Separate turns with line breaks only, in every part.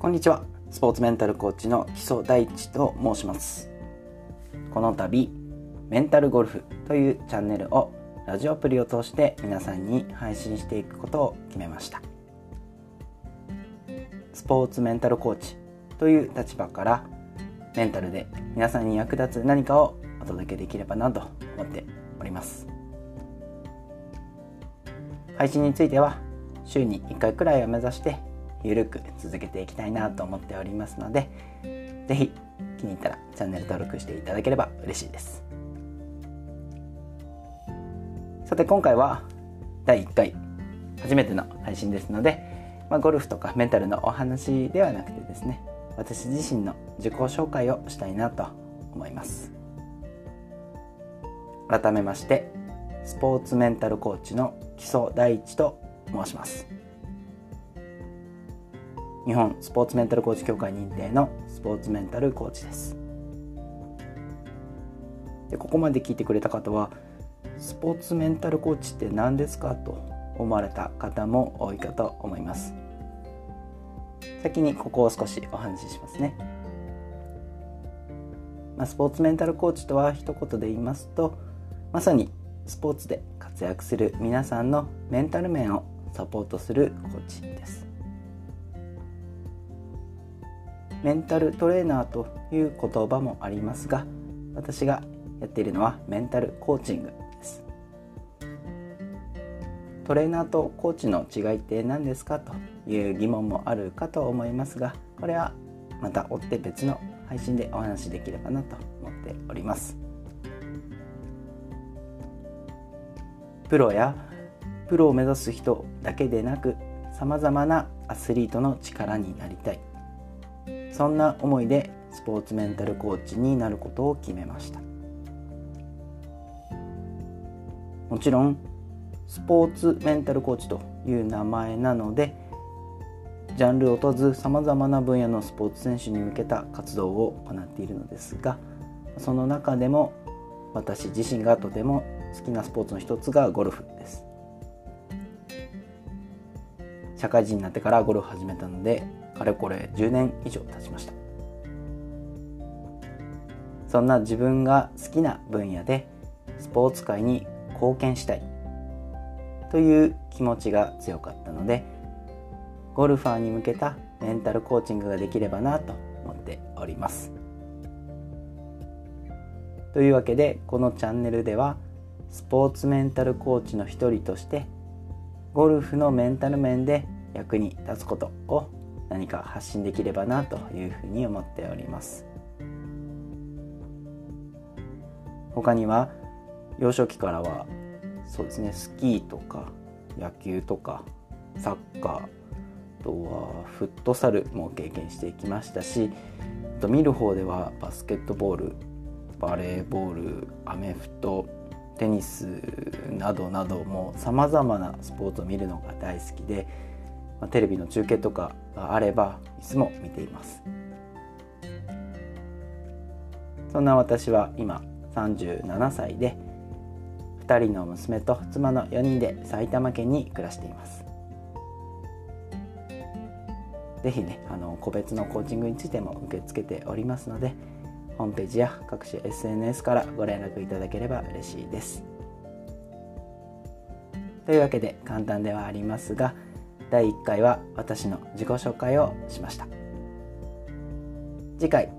こんにちは。スポーツメンタルコーチの木曽大地と申します。この度メンタルゴルフというチャンネルをラジオアプリを通して皆さんに配信していくことを決めました。スポーツメンタルコーチという立場からメンタルで皆さんに役立つ何かをお届けできればなと思っております。配信については週に1回くらいを目指してゆるく続けていきたいなと思っておりますので是非気に入ったらチャンネル登録していただければ嬉しいです。さて今回は第1回初めての配信ですので、まあ、ゴルフとかメンタルのお話ではなくてですね私自身の自己紹介をしたいなと思います。改めましてスポーツメンタルコーチの木曽大地と申します。日本スポーツメンタルコーチ協会認定のスポーツメンタルコーチです。でここまで聞いてくれた方はスポーツメンタルコーチって何ですかと思われた方も多いかと思います。先にここを少しお話ししますね、まあ、スポーツメンタルコーチとは一言で言いますとまさにスポーツで活躍する皆さんのメンタル面をサポートするコーチです。メンタルトレーナーという言葉もありますが私がやっているのはメンタルコーチングです。トレーナーとコーチの違いって何ですかという疑問もあるかと思いますがこれはまた追って別の配信でお話しできればなと思っております。プロやプロを目指す人だけでなくさまざまなアスリートの力になりたい。そんな思いでスポーツメンタルコーチになることを決めました。もちろんスポーツメンタルコーチという名前なのでジャンルを問わずさまざまな分野のスポーツ選手に向けた活動を行っているのですがその中でも私自身がとても好きなスポーツの一つがゴルフです。社会人になってからゴルフ始めたのでかれこれ10年以上経ちました。そんな自分が好きな分野でスポーツ界に貢献したいという気持ちが強かったのでゴルファーに向けたメンタルコーチングができればなと思っております。というわけでこのチャンネルではスポーツメンタルコーチの一人としてゴルフのメンタル面で役に立つことを何か発信できればなというふうに思っております。他には幼少期からはそうですねスキーとか野球とかサッカーあとはフットサルも経験していきましたしあと見る方ではバスケットボールバレーボールアメフトテニスなどなどもさまざまなスポーツを見るのが大好きで、まあ、テレビの中継とかがあればいつも見ています。そんな私は今37歳で2人の娘と妻の4人で埼玉県に暮らしています。是非ねあの個別のコーチングについても受け付けておりますのでホームページや各種 SNS からご連絡いただければ嬉しいです。というわけで簡単ではありますが第1回は私の自己紹介をしました。次回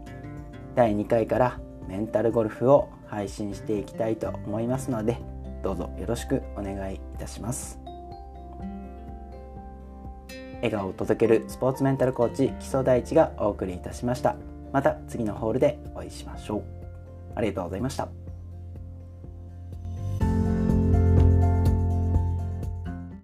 第2回からメンタルゴルフを配信していきたいと思いますのでどうぞよろしくお願いいたします。笑顔を届けるスポーツメンタルコーチ基礎大地がお送りいたしました。また次のホールでお会いしましょう。ありがとうございました。